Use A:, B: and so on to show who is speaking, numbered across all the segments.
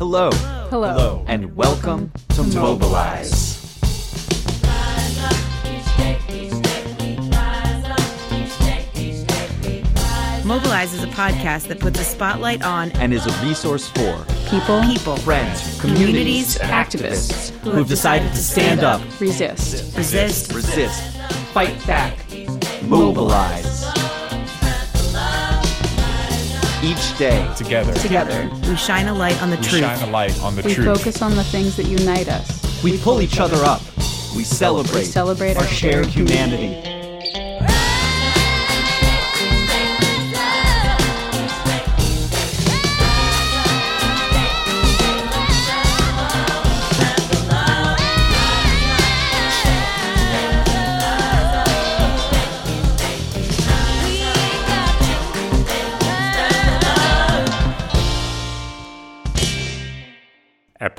A: Hello.
B: Hello. Hello.
A: And welcome to Mobilize.
C: Mobilize is a podcast that puts a spotlight on
A: And is a resource for
B: People,
C: people,
A: friends,
C: communities,
B: activists,
A: who've decided to stand up,
B: resist.
C: resist,
A: resist, fight back, mobilize. Each day,
D: Together,
B: Together,
C: we shine a light on the
D: we
C: truth.
D: shine a light on the
B: we
D: truth.
B: focus on the things that unite us.
A: we pull each other up. We celebrate,
B: We celebrate
A: our
B: our
A: shared
B: shared
A: humanity.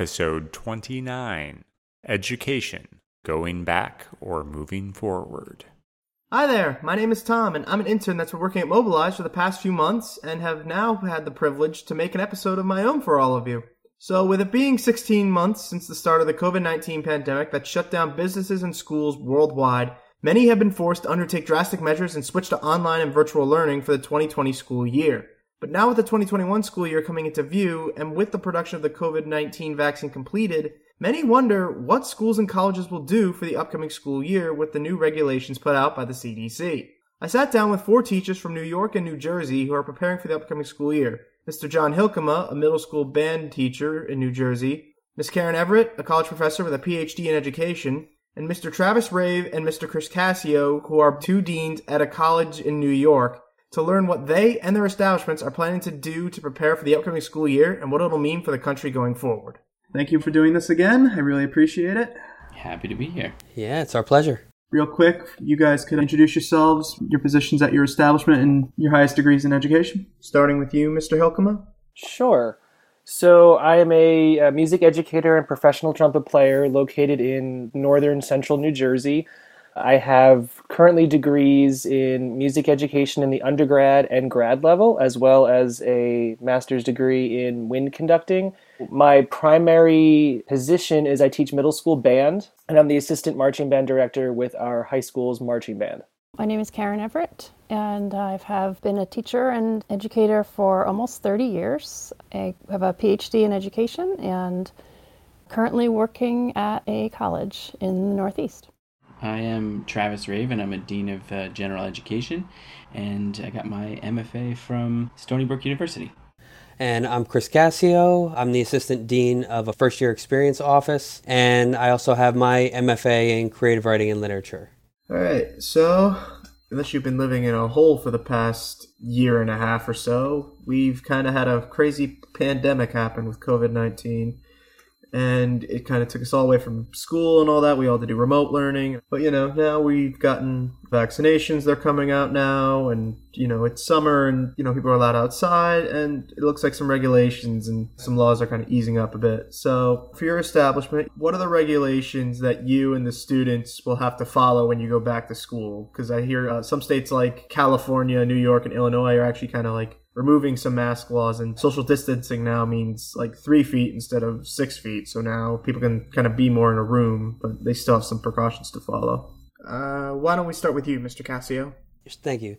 D: Episode 29 Education Going Back or Moving Forward.
E: Hi there, my name is Tom, and I'm an intern that's been working at Mobilize for the past few months and have now had the privilege to make an episode of my own for all of you. So, with it being 16 months since the start of the COVID 19 pandemic that shut down businesses and schools worldwide, many have been forced to undertake drastic measures and switch to online and virtual learning for the 2020 school year. But now, with the 2021 school year coming into view, and with the production of the COVID 19 vaccine completed, many wonder what schools and colleges will do for the upcoming school year with the new regulations put out by the CDC. I sat down with four teachers from New York and New Jersey who are preparing for the upcoming school year Mr. John Hilkema, a middle school band teacher in New Jersey, Miss Karen Everett, a college professor with a PhD in education, and Mr. Travis Rave and Mr. Chris Cassio, who are two deans at a college in New York to learn what they and their establishments are planning to do to prepare for the upcoming school year and what it'll mean for the country going forward. Thank you for doing this again. I really appreciate it.
F: Happy to be here.
G: Yeah, it's our pleasure.
E: Real quick, you guys could introduce yourselves, your positions at your establishment, and your highest degrees in education. Starting with you, Mr. Hilkema.
H: Sure. So I am a, uh music educator and professional trumpet player located in northern central New Jersey. I have currently degrees in music education in the undergrad and grad level, as well as a master's degree in wind conducting. My primary position is I teach middle school band, and I'm the assistant marching band director with our high school's marching band.
I: My name is Karen Everett, and I have been a teacher and educator for almost 30 years. I have a PhD in education and currently working at a college in the Northeast.
F: I am Travis Rave, and I'm a Dean of uh, General Education, and I got my MFA from Stony Brook University.
G: And I'm Chris Cassio. I'm the assistant dean of a first year experience office, and I also have my MFA in creative writing and literature.
E: All right, so unless you've been living in a hole for the past year and a half or so, we've kind of had a crazy pandemic happen with COVID 19. And it kind of took us all away from school and all that. We all had to do remote learning. But, you know, now we've gotten vaccinations, they're coming out now. And, you know, it's summer and, you know, people are allowed outside. And it looks like some regulations and some laws are kind of easing up a bit. So, for your establishment, what are the regulations that you and the students will have to follow when you go back to school? Because I hear uh, some states like California, New York, and Illinois are actually kind of like removing some mask laws and social distancing now means like three feet instead of six feet. So now people can kind of be more in a room, but they still have some precautions to follow. Uh, why don't we start with you, Mr. Cassio?
G: Thank you.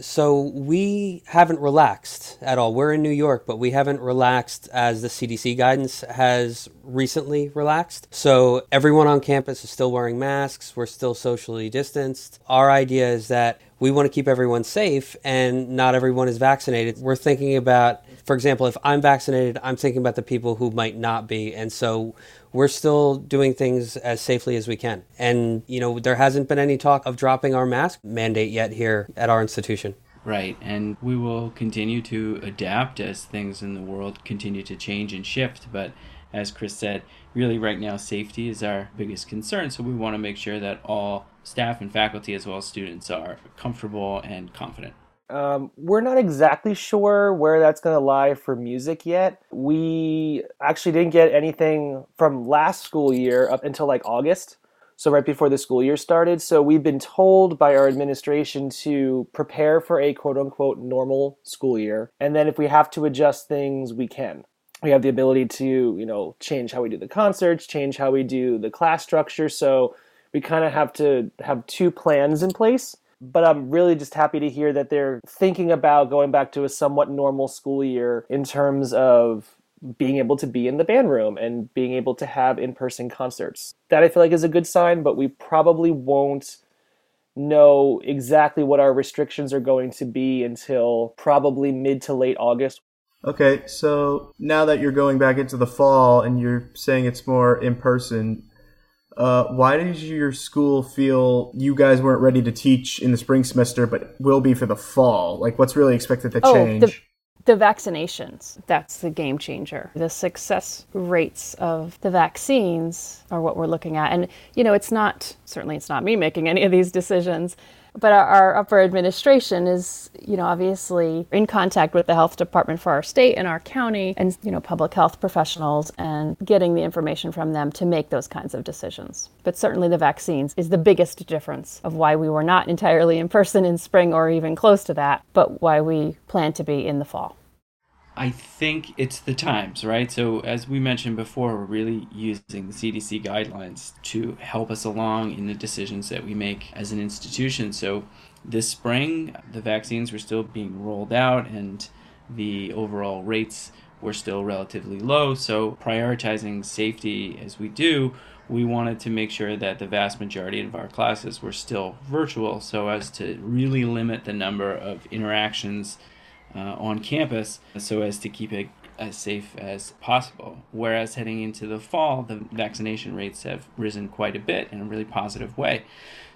G: So we haven't relaxed at all. We're in New York, but we haven't relaxed as the CDC guidance has recently relaxed. So everyone on campus is still wearing masks. We're still socially distanced. Our idea is that we want to keep everyone safe and not everyone is vaccinated. We're thinking about, for example, if I'm vaccinated, I'm thinking about the people who might not be. And so we're still doing things as safely as we can. And, you know, there hasn't been any talk of dropping our mask mandate yet here at our institution.
F: Right, and we will continue to adapt as things in the world continue to change and shift. But as Chris said, really right now safety is our biggest concern. So we want to make sure that all staff and faculty as well as students are comfortable and confident.
H: Um, we're not exactly sure where that's going to lie for music yet. We actually didn't get anything from last school year up until like August, so right before the school year started. So we've been told by our administration to prepare for a quote unquote normal school year, and then if we have to adjust things, we can. We have the ability to, you know, change how we do the concerts, change how we do the class structure. So we kind of have to have two plans in place. But I'm really just happy to hear that they're thinking about going back to a somewhat normal school year in terms of being able to be in the band room and being able to have in person concerts. That I feel like is a good sign, but we probably won't know exactly what our restrictions are going to be until probably mid to late August.
E: Okay, so now that you're going back into the fall and you're saying it's more in person, uh, why did your school feel you guys weren't ready to teach in the spring semester but will be for the fall? Like, what's really expected to
I: Oh,
E: change?
I: the, the vaccinations. That's the game changer. The success rates of the vaccines are what we're looking at. And, you know, it's not, certainly it's not me making any of these decisions, but our, our upper administration is, you know, obviously in contact with the health department for our state and our county and, you know, public health professionals and getting the information from them to make those kinds of decisions. But certainly the vaccines is the biggest difference of why we were not entirely in person in spring or even close to that, but why we plan to be in the fall.
F: I think it's the times, right? So, as we mentioned before, we're really using the CDC guidelines to help us along in the decisions that we make as an institution. So, this spring, the vaccines were still being rolled out and the overall rates were still relatively low. So, prioritizing safety as we do, we wanted to make sure that the vast majority of our classes were still virtual so as to really limit the number of interactions uh, on campus so as to keep it as safe as possible. Whereas heading into the fall, the vaccination rates have risen quite a bit in a really positive way.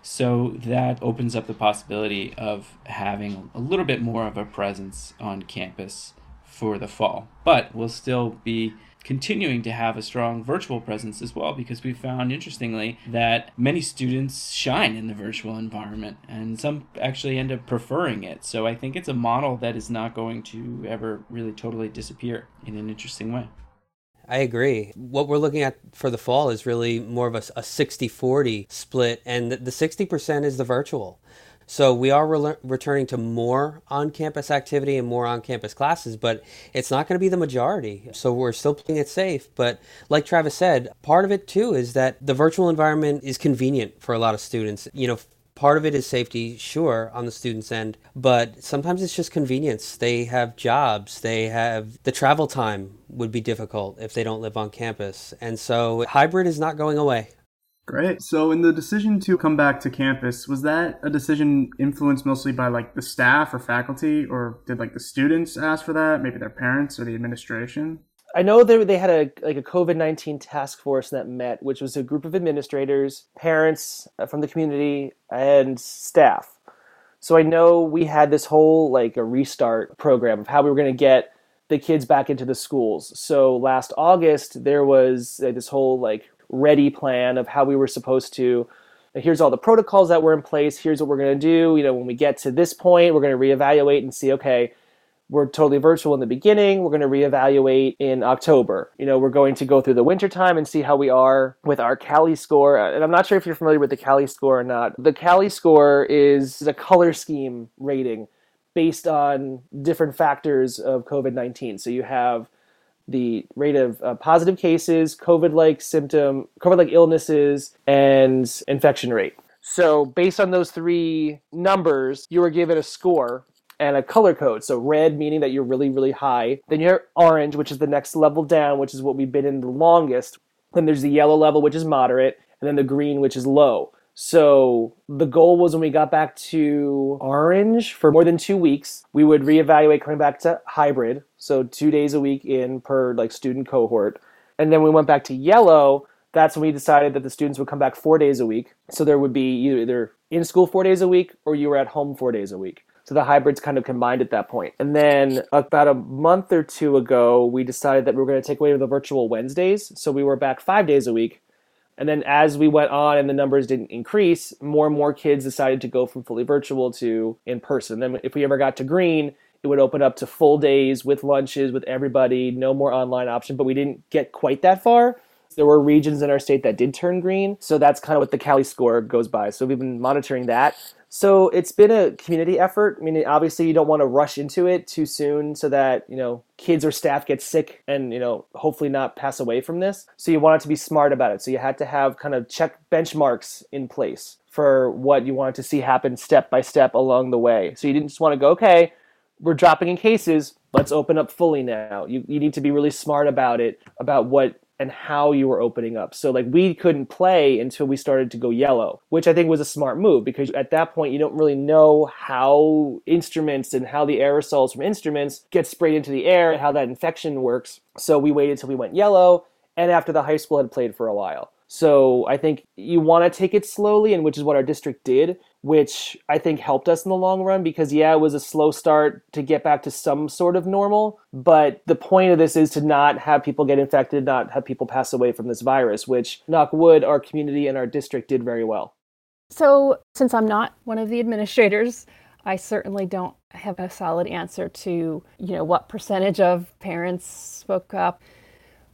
F: So that opens up the possibility of having a little bit more of a presence on campus for the fall. But we'll still be continuing to have a strong virtual presence as well because we found interestingly that many students shine in the virtual environment and some actually end up preferring it. So I think it's a model that is not going to ever really totally disappear in an interesting way.
G: I agree. What we're looking at for the fall is really more of a, a 60 40 split, and the, the 60% is the virtual. So we are re- returning to more on campus activity and more on campus classes, but it's not going to be the majority. So we're still playing it safe. But like Travis said, part of it too is that the virtual environment is convenient for a lot of students. You know, part of it is safety, sure, on the student's end, but sometimes it's just convenience. They have jobs, they have the travel time would be difficult if they don't live on campus. And so hybrid is not going away.
E: Great. So, in the decision to come back to campus, was that a decision influenced mostly by like the staff or faculty, or did like the students ask for that? Maybe their parents or the administration?
H: I know they they had a like a COVID nineteen task force that met, which was a group of administrators, parents uh, from the community, and staff. So I know we had this whole like a restart program of how we were going to get the kids back into the schools. So last August there was uh, this whole like ready plan of how we were supposed to here's all the protocols that were in place. Here's what we're going to do. You know when we get to this point we're going to reevaluate and see okay we're totally virtual in the beginning. We're going to reevaluate in october. You know we're going to go through the winter time and see how we are with our cali score. And i'm not sure if you're familiar with the cali score or not. The cali score is a color scheme rating based on different factors of covid-19 so you have the rate of uh, positive cases, COVID-like symptom, COVID-like illnesses, and infection rate. So based on those three numbers, you were given a score and a color code. So red meaning that you're really, really high. Then you're orange, which is the next level down, which is what we've been in the longest. Then there's the yellow level, which is moderate, and then the green, which is low. So the goal was when we got back to orange for more than two weeks, we would reevaluate coming back to hybrid, so two days a week in per like student cohort. And then we went back to yellow. That's when we decided that the students would come back four days a week. So there would be either in school four days a week or you were at home four days a week. So the hybrids kind of combined at that point. And then about a month or two ago, we decided that we were going to take away the virtual Wednesdays. So we were back five days a week and then as we went on and the numbers didn't increase, more and more kids decided to go from fully virtual to in person. Then if we ever got to green, it would open up to full days with lunches with everybody, no more online option, but we didn't get quite that far. There were regions in our state that did turn green, so that's kind of what the Cali score goes by. So we've been monitoring that. So it's been a community effort. I mean, obviously, you don't want to rush into it too soon so that, you know, kids or staff get sick and, you know, hopefully not pass away from this. So you want it to be smart about it. So you had to have kind of check benchmarks in place for what you wanted to see happen step by step along the way. So you didn't just want to go, okay, we're dropping in cases, let's open up fully now. You, you need to be really smart about it, about what and how you were opening up. So like we couldn't play until we started to go yellow, which I think was a smart move because at that point you don't really know how instruments and how the aerosols from instruments get sprayed into the air and how that infection works. So we waited till we went yellow and after the high school had played for a while. So I think you want to take it slowly, and which is what our district did, which I think helped us in the long run because, yeah, it was a slow start to get back to some sort of normal. But the point of this is to not have people get infected, not have people pass away from this virus, which, knock wood, our community and our district did very well.
I: So, since I'm not one of the administrators, I certainly don't have a solid answer to, you know, what percentage of parents spoke up.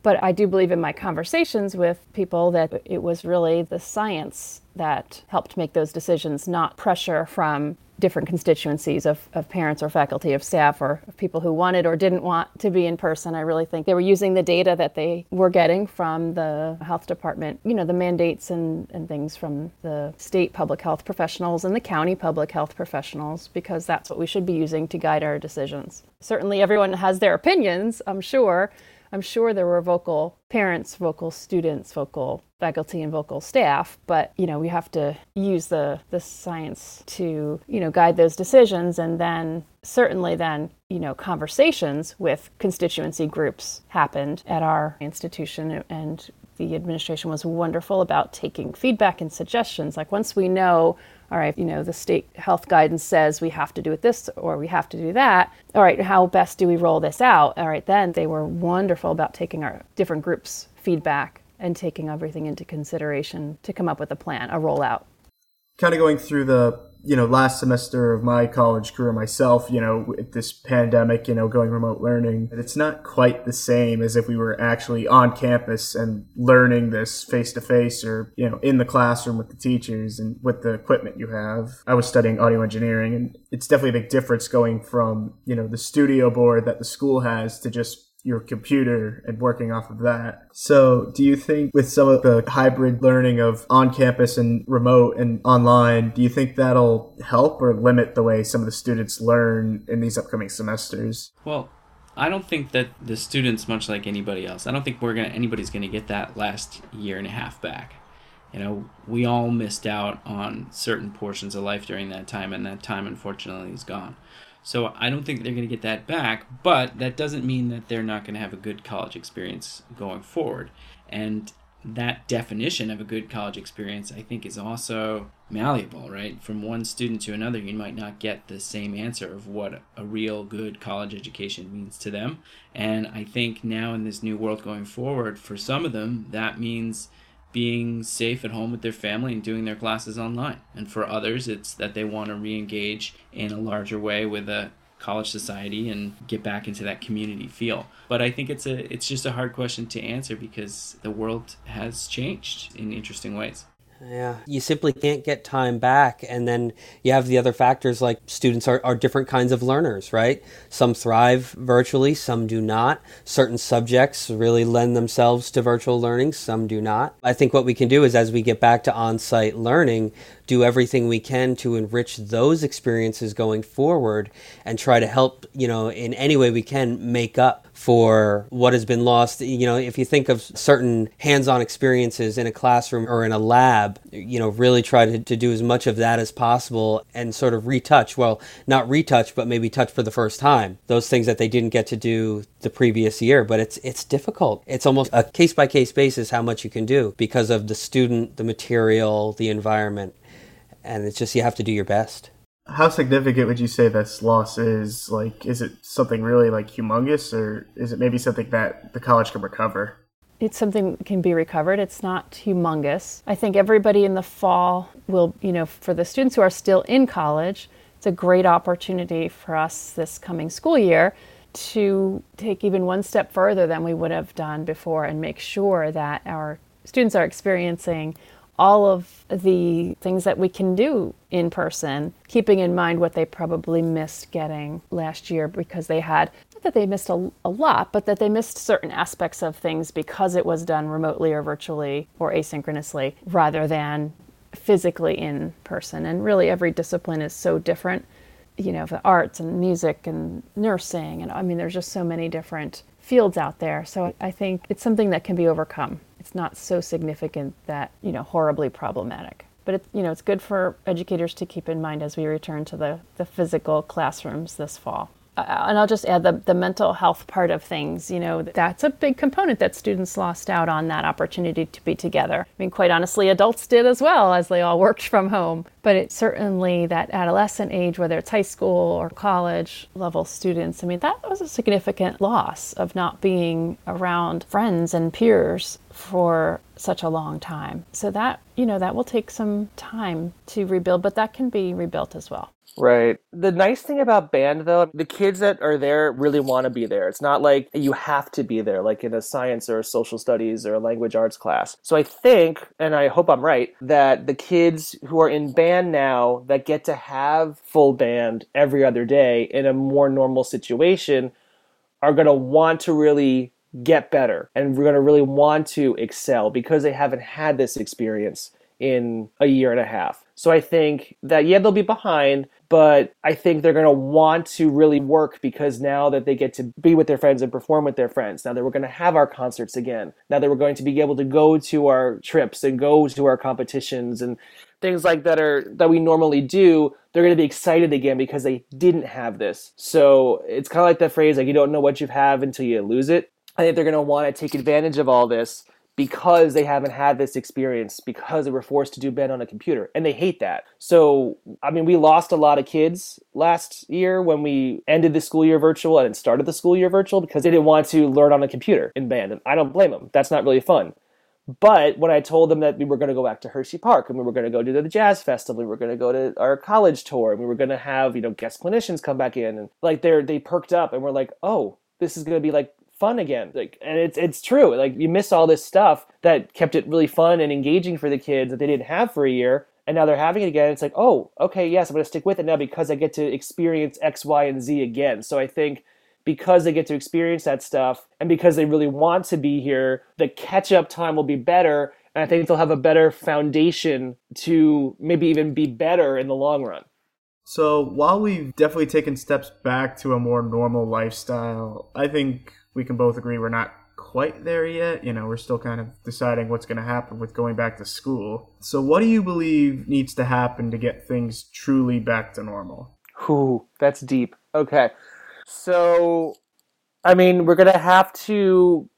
I: But I do believe in my conversations with people that it was really the science that helped make those decisions, not pressure from different constituencies of, of parents or faculty, of staff, or of people who wanted or didn't want to be in person. I really think they were using the data that they were getting from the health department, you know, the mandates and, and things from the state public health professionals and the county public health professionals, because that's what we should be using to guide our decisions. Certainly, everyone has their opinions, I'm sure I'm sure there were vocal parents, vocal students, vocal faculty, and vocal staff, but you know we have to use the the science to you know guide those decisions, and then certainly then you know conversations with constituency groups happened at our institution, and the administration was wonderful about taking feedback and suggestions. Like once we know all right, you know, the state health guidance says we have to do it this or we have to do that. All right, how best do we roll this out? All right, then they were wonderful about taking our different groups' feedback and taking everything into consideration to come up with a plan, a rollout.
E: Kind of going through the you know, last semester of my college career myself, you know, with this pandemic, you know, going remote learning, it's not quite the same as if we were actually on campus and learning this face to face or, you know, in the classroom with the teachers and with the equipment you have. I was studying audio engineering and it's definitely a big difference going from, you know, the studio board that the school has to just your computer and working off of that. So, do you think with some of the hybrid learning of on campus and remote and online, do you think that'll help or limit the way some of the students learn in these upcoming semesters?
F: Well, I don't think that the students, much like anybody else, I don't think we're gonna anybody's gonna get that last year and a half back. You know, we all missed out on certain portions of life during that time, and that time unfortunately is gone. So I don't think they're going to get that back, but that doesn't mean that they're not going to have a good college experience going forward. And that definition of a good college experience, I think, is also malleable, right? From one student to another, you might not get the same answer of what a real good college education means to them. And I think now in this new world going forward, for some of them, that means being safe at home with their family and doing their classes online. And for others, it's that they want to re engage in a larger way with a college society and get back into that community feel. But I think it's a it's just a hard question to answer because the world has changed in interesting ways.
G: Yeah, you simply can't get time back. And then you have the other factors like students are, are different kinds of learners, right? Some thrive virtually, some do not. Certain subjects really lend themselves to virtual learning, some do not. I think what we can do is as we get back to on site learning, do everything we can to enrich those experiences going forward and try to help, you know, in any way we can make up for what has been lost. You know, if you think of certain hands on experiences in a classroom or in a lab, you know, really try to, to do as much of that as possible and sort of retouch. Well, not retouch, but maybe touch for the first time. Those things that they didn't get to do the previous year. But it's it's difficult. It's almost a case by case basis how much you can do because of the student, the material, the environment and it's just you have to do your best.
E: How significant would you say this loss is? Like, is it something really like humongous, or is it maybe something that the college can recover?
I: It's something that can be recovered. It's not humongous. I think everybody in the fall will, you know, for the students who are still in college, it's a great opportunity for us this coming school year to take even one step further than we would have done before and make sure that our students are experiencing all of the things that we can do in person, keeping in mind what they probably missed getting last year because they had, not that they missed a, a lot, but that they missed certain aspects of things because it was done remotely or virtually or asynchronously rather than physically in person. And really, every discipline is so different. You know, the arts and music and nursing, and I mean, there's just so many different fields out there. So I think it's something that can be overcome. It's not so significant that, you know, horribly problematic. But it's, you know, it's good for educators to keep in mind as we return to the, the physical classrooms this fall. Uh, and I'll just add the, the mental health part of things. You know, that's a big component that students lost out on that opportunity to be together. I mean, quite honestly, adults did as well as they all worked from home. But it's certainly that adolescent age, whether it's high school or college level students, I mean, that was a significant loss of not being around friends and peers for such a long time. So that, you know, that will take some time to rebuild, but that can be rebuilt as well.
H: Right. The nice thing about band, though, the kids that are there really want to be there. It's not like you have to be there, like in a science or a social studies or a language arts class. So I think, and I hope I'm right, that the kids who are in band now that get to have full band every other day in a more normal situation are going to want to really get better and we're going to really want to excel because they haven't had this experience in a year and a half. So I think that, yeah, they'll be behind, but I think they're going to want to really work because now that they get to be with their friends and perform with their friends, now that we're going to have our concerts again, now that we're going to be able to go to our trips and go to our competitions and things like that are that we normally do, they're going to be excited again because they didn't have this. So it's kind of like that phrase like you don't know what you have until you lose it. I think they're going to want to take advantage of all this because they haven't had this experience because they were forced to do band on a computer and they hate that. So i mean we lost a lot of kids last year when we ended the school year virtual and started the school year virtual because they didn't want to learn on a computer in band and i don't blame them. That's not really fun. But when I told them that we were going to go back to Hershey Park and we were going to go to the jazz festival, we were going to go to our college tour, and we were going to have you know guest clinicians come back in, and like they they perked up and we're like, oh, this is going to be like fun again. Like, and it's it's true. Like you miss all this stuff that kept it really fun and engaging for the kids that they didn't have for a year, and now they're having it again. It's like, oh, okay, yes, I'm going to stick with it now because I get to experience X, Y, and Z again. So I think because they get to experience that stuff and because they really want to be here, the catch up time will be better. And I think they'll have a better foundation to maybe even be better in the long run.
E: So while we've definitely taken steps back to a more normal lifestyle, I think we can both agree we're not quite there yet. You know, we're still kind of deciding what's going to happen with going back to school. So, what do you believe needs to happen to get things truly back to normal?
H: Ooh, that's deep. Okay. So, I mean, we're going to have to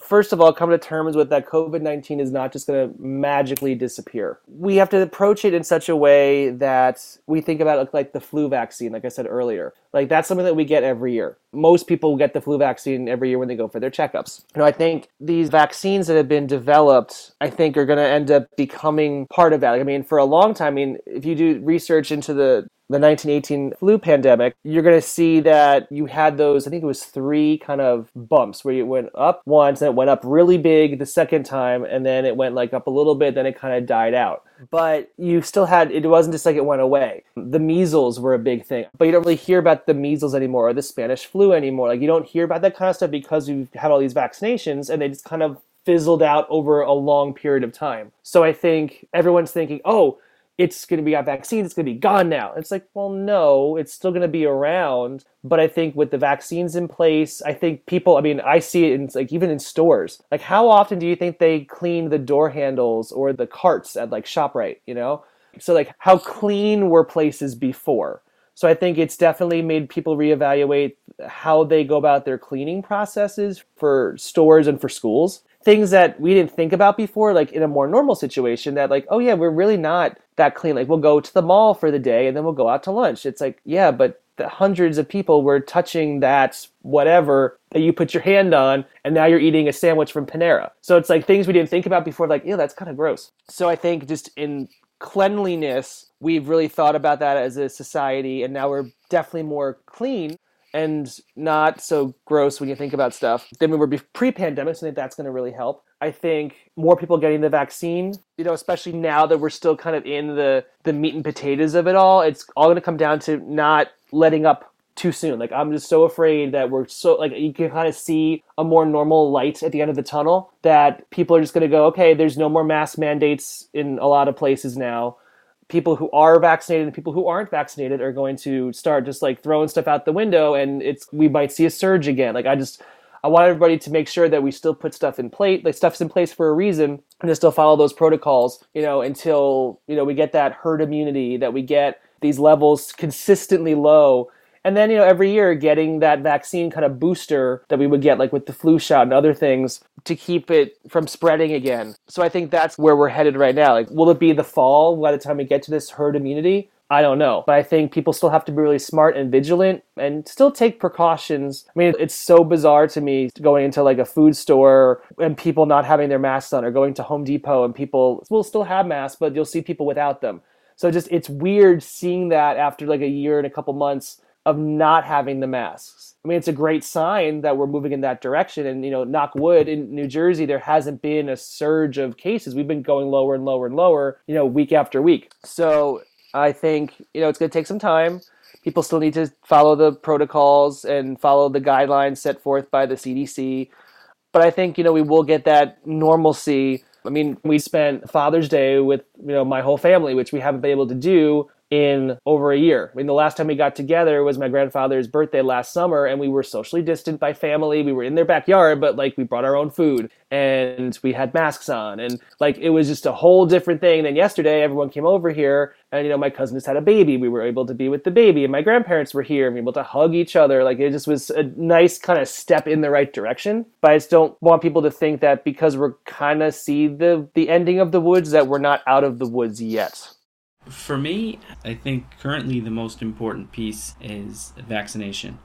H: first of all come to terms with that covid-19 is not just going to magically disappear. We have to approach it in such a way that we think about like the flu vaccine like i said earlier. Like that's something that we get every year. Most people get the flu vaccine every year when they go for their checkups. You know i think these vaccines that have been developed i think are going to end up becoming part of that. I mean for a long time i mean if you do research into the the 1918 flu pandemic, you're going to see that you had those, I think it was three kind of bumps where you went up once, and it went up really big the second time, and then it went like up a little bit, then it kind of died out. But you still had, it wasn't just like it went away. The measles were a big thing, but you don't really hear about the measles anymore or the Spanish flu anymore. Like you don't hear about that kind of stuff because we've had all these vaccinations and they just kind of fizzled out over a long period of time. So I think everyone's thinking, oh, it's going to be a vaccine, it's going to be gone now. It's like, well, no, it's still going to be around. But I think with the vaccines in place, I think people, I mean, I see it in like even in stores. Like, how often do you think they clean the door handles or the carts at like ShopRite, you know? So, like, how clean were places before? So I think it's definitely made people reevaluate how they go about their cleaning processes for stores and for schools. Things that we didn't think about before, like in a more normal situation, that like, oh yeah, we're really not that clean. Like we'll go to the mall for the day and then we'll go out to lunch. It's like, yeah, but the hundreds of people were touching that whatever that you put your hand on and now you're eating a sandwich from Panera. So it's like things we didn't think about before, like, yeah, that's kind of gross. So I think just in cleanliness, we've really thought about that as a society and now we're definitely more clean and not so gross when you think about stuff than we were pre-pandemic. So I think that's going to really help. I think more people getting the vaccine, you know, especially now that we're still kind of in the the meat and potatoes of it all. It's all going to come down to not letting up too soon. Like I'm just so afraid that we're so like you can kind of see a more normal light at the end of the tunnel that people are just going to go, okay, there's no more mask mandates in a lot of places now. People who are vaccinated and people who aren't vaccinated are going to start just like throwing stuff out the window and it's we might see a surge again. Like I just I want everybody to make sure that we still put stuff in place, like stuff's in place for a reason, and to still follow those protocols, you know, until you know we get that herd immunity, that we get these levels consistently low, and then you know every year getting that vaccine kind of booster that we would get like with the flu shot and other things to keep it from spreading again. So I think that's where we're headed right now. Like, will it be the fall by the time we get to this herd immunity? I don't know. But I think people still have to be really smart and vigilant and still take precautions. I mean, it's so bizarre to me going into like a food store and people not having their masks on or going to Home Depot and people will still have masks, but you'll see people without them. So just it's weird seeing that after like a year and a couple months of not having the masks. I mean, it's a great sign that we're moving in that direction. And, you know, knock wood, in New Jersey, there hasn't been a surge of cases. We've been going lower and lower and lower, you know, week after week. So I think, you know, it's going to take some time. People still need to follow the protocols and follow the guidelines set forth by the CDC. But I think, you know, we will get that normalcy. I mean, we spent Father's Day with, you know, my whole family, which we haven't been able to do in over a year. I mean, the last time we got together was my grandfather's birthday last summer, and we were socially distant by family. We were in their backyard, but like we brought our own food and we had masks on, and like it was just a whole different thing. Then yesterday, everyone came over here, and you know, my cousin just had a baby. We were able to be with the baby, and my grandparents were here, and we were able to hug each other. Like it just was a nice kind of step in the right direction. But I just don't want people to think that because we're kind of see the the ending of the woods that we're not out of the woods yet.
F: For me, I think currently the most important piece is vaccination.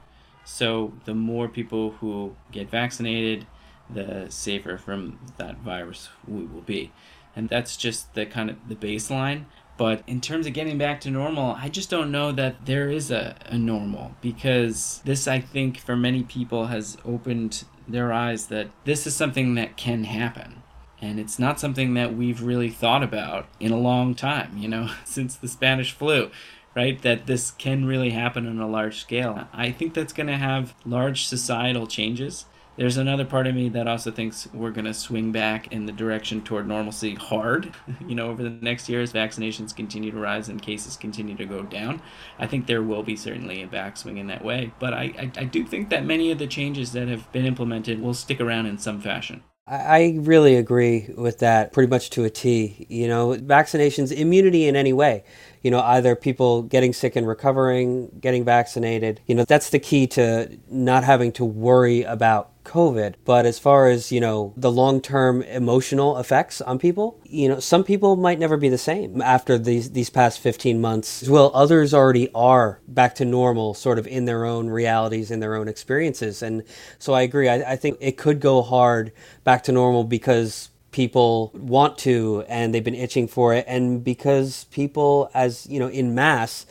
F: So the more people who get vaccinated, the safer from that virus we will be. And that's just the kind of the baseline. But in terms of getting back to normal, I just don't know that there is a, a normal because this, I think, for many people has opened their eyes that this is something that can happen and it's not something that we've really thought about in a long time, you know, since the Spanish flu, right? That this can really happen on a large scale. I think that's going to have large societal changes. There's another part of me that also thinks we're going to swing back in the direction toward normalcy hard, you know, over the next year as vaccinations continue to rise and cases continue to go down. I think there will be certainly a backswing in that way. But I, I, I do think that many of the changes that have been implemented will stick around in some fashion.
G: I really agree with that pretty much to a T. You know, vaccinations, immunity in any way, you know, either people getting sick and recovering, getting vaccinated, you know, that's the key to not having to worry about COVID. But as far as, you know, the long term emotional effects on people, you know, some people might never be the same after these, these past 15 months. Well, others already are back to normal, sort of in their own realities, in their own experiences. And so I agree. I, I think it could go hard back to normal because people want to and they've been itching for it and because people as you know in mass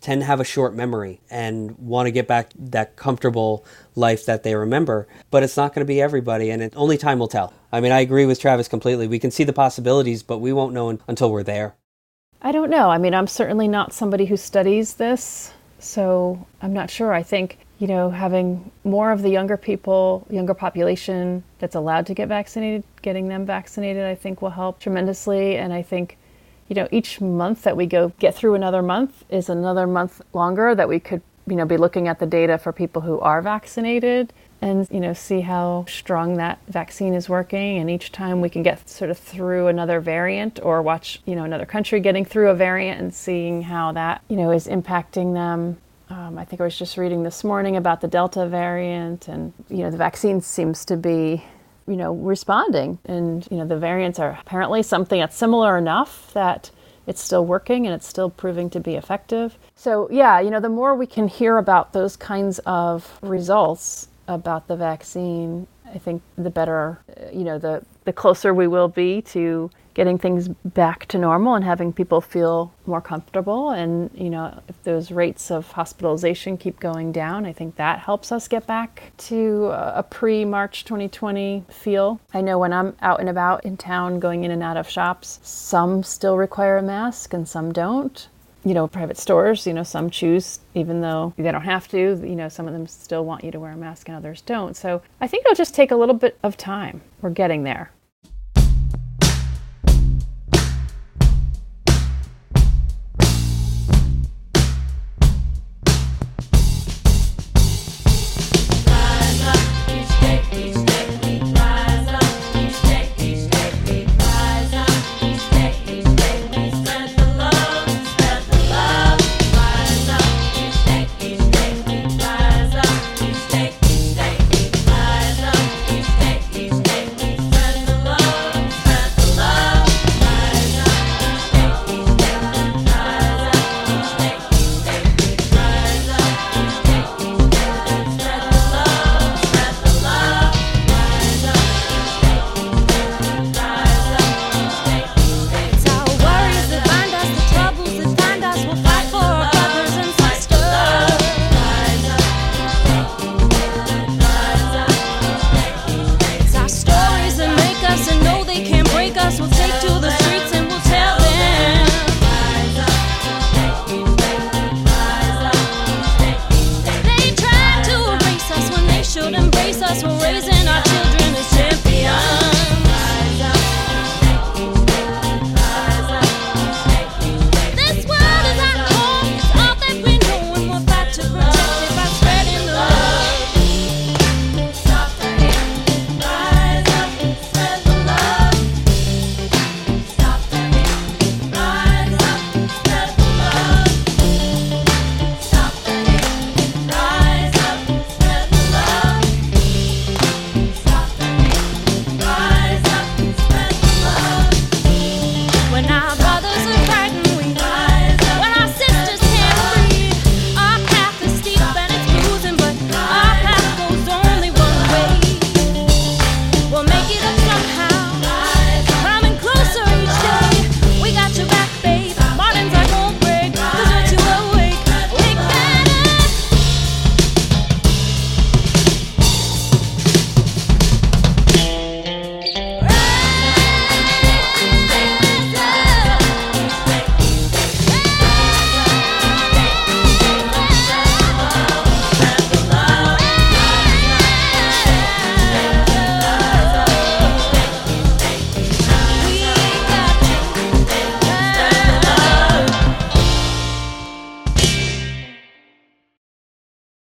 G: tend to have a short memory and want to get back that comfortable life that they remember. But it's not going to be everybody, and it, only time will tell. I mean, I agree with Travis completely. We can see the possibilities, but we won't know until we're there.
I: I don't know. I mean, I'm certainly not somebody who studies this, so I'm not sure. I think, you know, having more of the younger people, younger population that's allowed to get vaccinated, getting them vaccinated, I think will help tremendously. And I think you know, each month that we go get through another month is another month longer that we could, you know, be looking at the data for people who are vaccinated and, you know, see how strong that vaccine is working. And each time we can get sort of through another variant or watch, you know, another country getting through a variant and seeing how that, you know, is impacting them. Um, I think I was just reading this morning about the Delta variant, and you know the vaccine seems to be you know, responding. And, you know, the variants are apparently something that's similar enough that it's still working and it's still proving to be effective. So, yeah, you know, the more we can hear about those kinds of results about the vaccine, I think the better, uh, you know, the, the closer we will be to getting things back to normal and having people feel more comfortable. And, you know, if those rates of hospitalization keep going down, I think that helps us get back to a pre March 2020 feel. I know when I'm out and about in town going in and out of shops, some still require a mask and some don't you know, private stores, you know, some choose, even though they don't have to, you know, some of them still want you to wear a mask and others don't. So I think it'll just take a little bit of time. We're getting there.